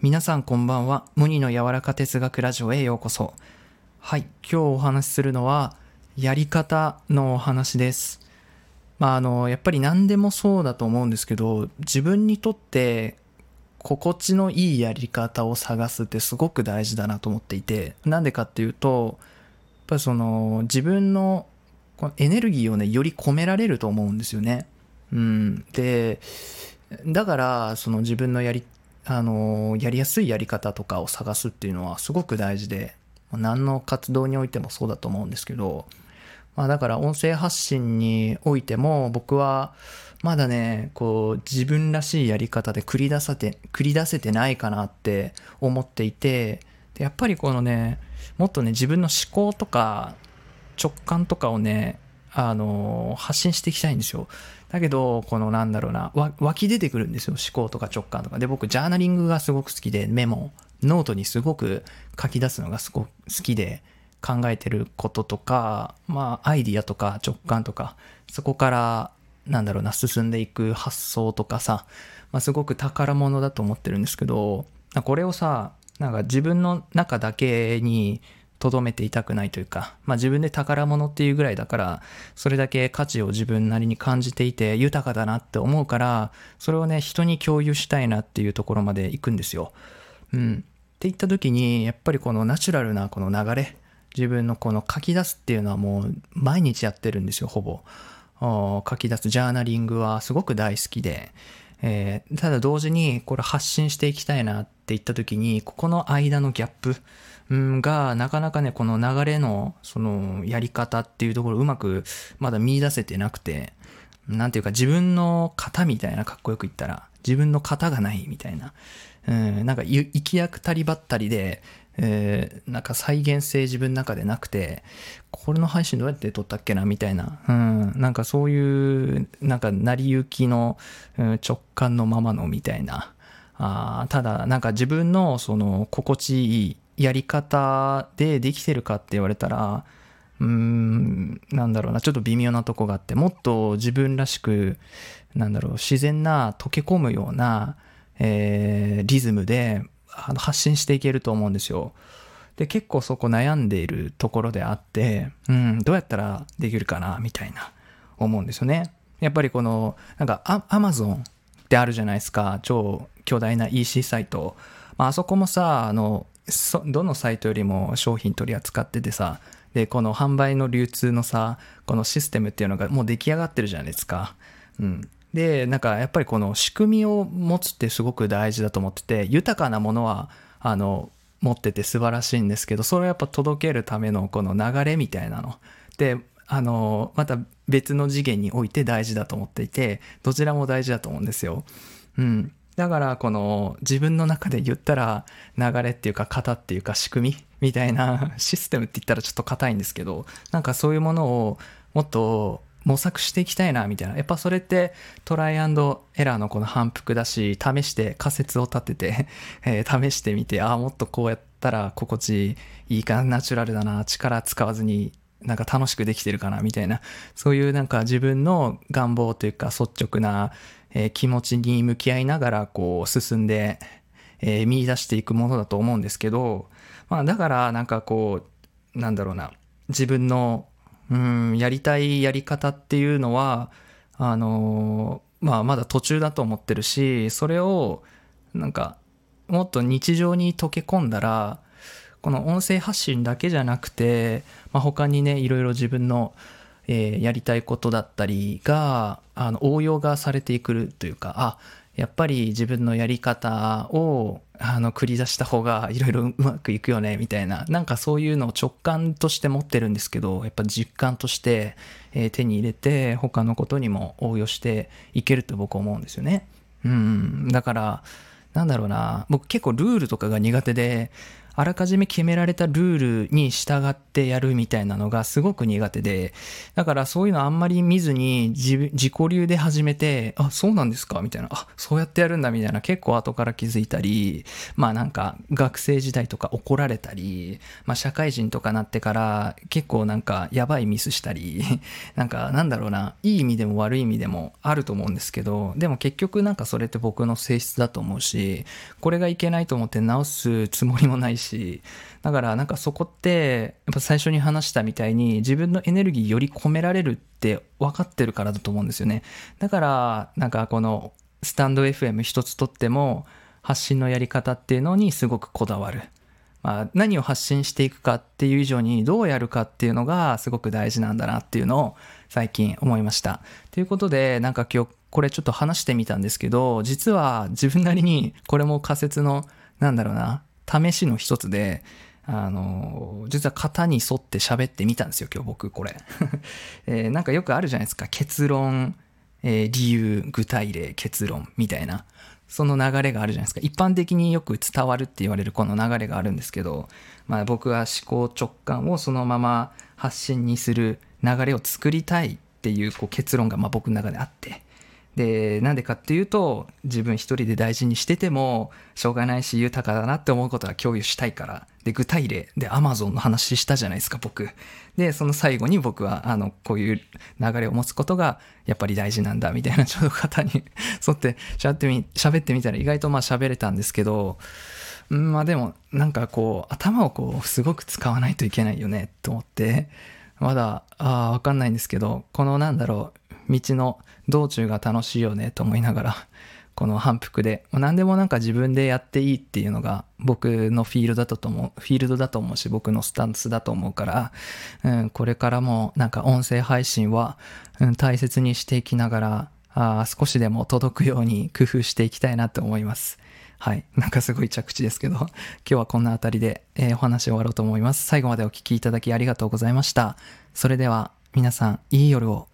皆さんこんばんは。無二の柔らか哲学ラジオへようこそ。はい、今日お話しするのは、やり方のお話です。まあ、あの、やっぱり何でもそうだと思うんですけど、自分にとって心地のいいやり方を探すってすごく大事だなと思っていて、なんでかっていうと、やっぱりその自分のエネルギーをね、より込められると思うんですよね。うん。で、だから、その自分のやり、あの、やりやすいやり方とかを探すっていうのはすごく大事で、何の活動においてもそうだと思うんですけど、まあだから音声発信においても僕はまだね、こう自分らしいやり方で繰り出さて、繰り出せてないかなって思っていて、でやっぱりこのね、もっとね、自分の思考とか直感とかをね、あの、発信していきたいんですよ。だけど、このなんだろうな、湧き出てくるんですよ。思考とか直感とか。で、僕、ジャーナリングがすごく好きで、メモ、ノートにすごく書き出すのがすごく好きで、考えてることとか、まあ、アイディアとか直感とか、そこから、なんだろうな、進んでいく発想とかさ、まあ、すごく宝物だと思ってるんですけど、これをさ、なんか自分の中だけに留めていたくないというか、まあ自分で宝物っていうぐらいだから、それだけ価値を自分なりに感じていて豊かだなって思うから、それをね、人に共有したいなっていうところまで行くんですよ。うん。って言った時に、やっぱりこのナチュラルなこの流れ、自分のこの書き出すっていうのはもう毎日やってるんですよ、ほぼ。書き出すジャーナリングはすごく大好きで、えー、ただ同時にこれ発信していきたいなって言った時に、ここの間のギャップうんがなかなかね、この流れのそのやり方っていうところうまくまだ見出せてなくて、なんていうか自分の型みたいなかっこよく言ったら、自分の型がないみたいな。うん、なんか行き役たりばったりで、えー、なんか再現性自分の中でなくて、これの配信どうやって撮ったっけなみたいな。うん、なんかそういう、なんか成り行きの、うん、直感のままのみたいな。あただ、なんか自分のその心地いいやり方でできてるかって言われたら、うーん、なんだろうな、ちょっと微妙なとこがあって、もっと自分らしく、なんだろう、自然な溶け込むような、えー、リズムであの発信していけると思うんですよ。で、結構そこ悩んでいるところであって、うん、どうやったらできるかな、みたいな、思うんですよね。やっぱりこの、なんかア、アマゾンってあるじゃないですか、超巨大な EC サイト。まあ、あそこもさ、あの、どのサイトよりも商品取り扱っててさ、で、この販売の流通のさ、このシステムっていうのがもう出来上がってるじゃないですか。うん。で、なんかやっぱりこの仕組みを持つってすごく大事だと思ってて、豊かなものは、あの、持ってて素晴らしいんですけど、それをやっぱ届けるためのこの流れみたいなの。で、あの、また別の次元において大事だと思っていて、どちらも大事だと思うんですよ。うん。だからこの自分の中で言ったら流れっていうか型っていうか仕組みみたいなシステムって言ったらちょっと硬いんですけどなんかそういうものをもっと模索していきたいなみたいな。やっぱそれってトライアンドエラーのこの反復だし試して仮説を立てて、えー、試してみてああもっとこうやったら心地いいかなナチュラルだな力使わずになんか楽しくできてるかなみたいな。そういうなんか自分の願望というか率直なえー、気持ちに向き合いながらこう進んで、えー、見出していくものだと思うんですけど、まあだからなんかこう、なんだろうな、自分の、うん、やりたいやり方っていうのは、あのー、まあまだ途中だと思ってるし、それをなんかもっと日常に溶け込んだら、この音声発信だけじゃなくて、まあ、他にね、いろいろ自分のえー、やりたいことだったりがあの応用がされていくというかあやっぱり自分のやり方をあの繰り出した方がいろいろうまくいくよねみたいな。なんかそういうのを直感として持ってるんですけどやっぱ実感として、え、手に入れて他のことにも応用していけると僕思うんですよね。うん。だからなんだろうな。僕結構ルールとかが苦手であらかじめ決められたルールに従ってやるみたいなのがすごく苦手で、だからそういうのあんまり見ずに自自己流で始めて、あ、そうなんですかみたいな、あ、そうやってやるんだみたいな結構後から気づいたり、まあなんか学生時代とか怒られたり、まあ社会人とかなってから結構なんかやばいミスしたり、なんかなんだろうな、いい意味でも悪い意味でもあると思うんですけど、でも結局なんかそれって僕の性質だと思うし、これがいけないと思って直すつもりもないし、しだからなんかそこってやっぱ最初に話したみたいに自分のエネルギーより込められるって分かってるからだと思うんですよね。だからなんかこのスタンド FM 一つとっても発信のやり方っていうのにすごくこだわる。まあ、何を発信していくかっていう以上にどうやるかっていうのがすごく大事なんだなっていうのを最近思いました。ということでなんか今日これちょっと話してみたんですけど実は自分なりにこれも仮説のなんだろうな試しの一つであの、実は型に沿って喋ってみたんですよ、今日僕これ。えー、なんかよくあるじゃないですか。結論、えー、理由、具体例、結論みたいな。その流れがあるじゃないですか。一般的によく伝わるって言われるこの流れがあるんですけど、まあ僕は思考直感をそのまま発信にする流れを作りたいっていうこう結論がま僕の中であって、で、なんでかっていうと、自分一人で大事にしてても、しょうがないし豊かだなって思うことは共有したいから。で、具体例で Amazon の話したじゃないですか、僕。で、その最後に僕は、あの、こういう流れを持つことが、やっぱり大事なんだ、みたいな、ちょっと方に 沿って喋ってみ、喋ってみたら意外とまあ喋れたんですけど、まあでも、なんかこう、頭をこう、すごく使わないといけないよね、と思って、まだ、ああ、わかんないんですけど、このなんだろう、道の道中が楽しいよねと思いながら、この反復で、何でもなんか自分でやっていいっていうのが僕のフィールドだと思う、フィールドだと思うし、僕のスタンスだと思うから、うん、これからもなんか音声配信は、うん、大切にしていきながら、あ少しでも届くように工夫していきたいなと思います。はい。なんかすごい着地ですけど、今日はこんなあたりで、えー、お話終わろうと思います。最後までお聴きいただきありがとうございました。それでは皆さん、いい夜を。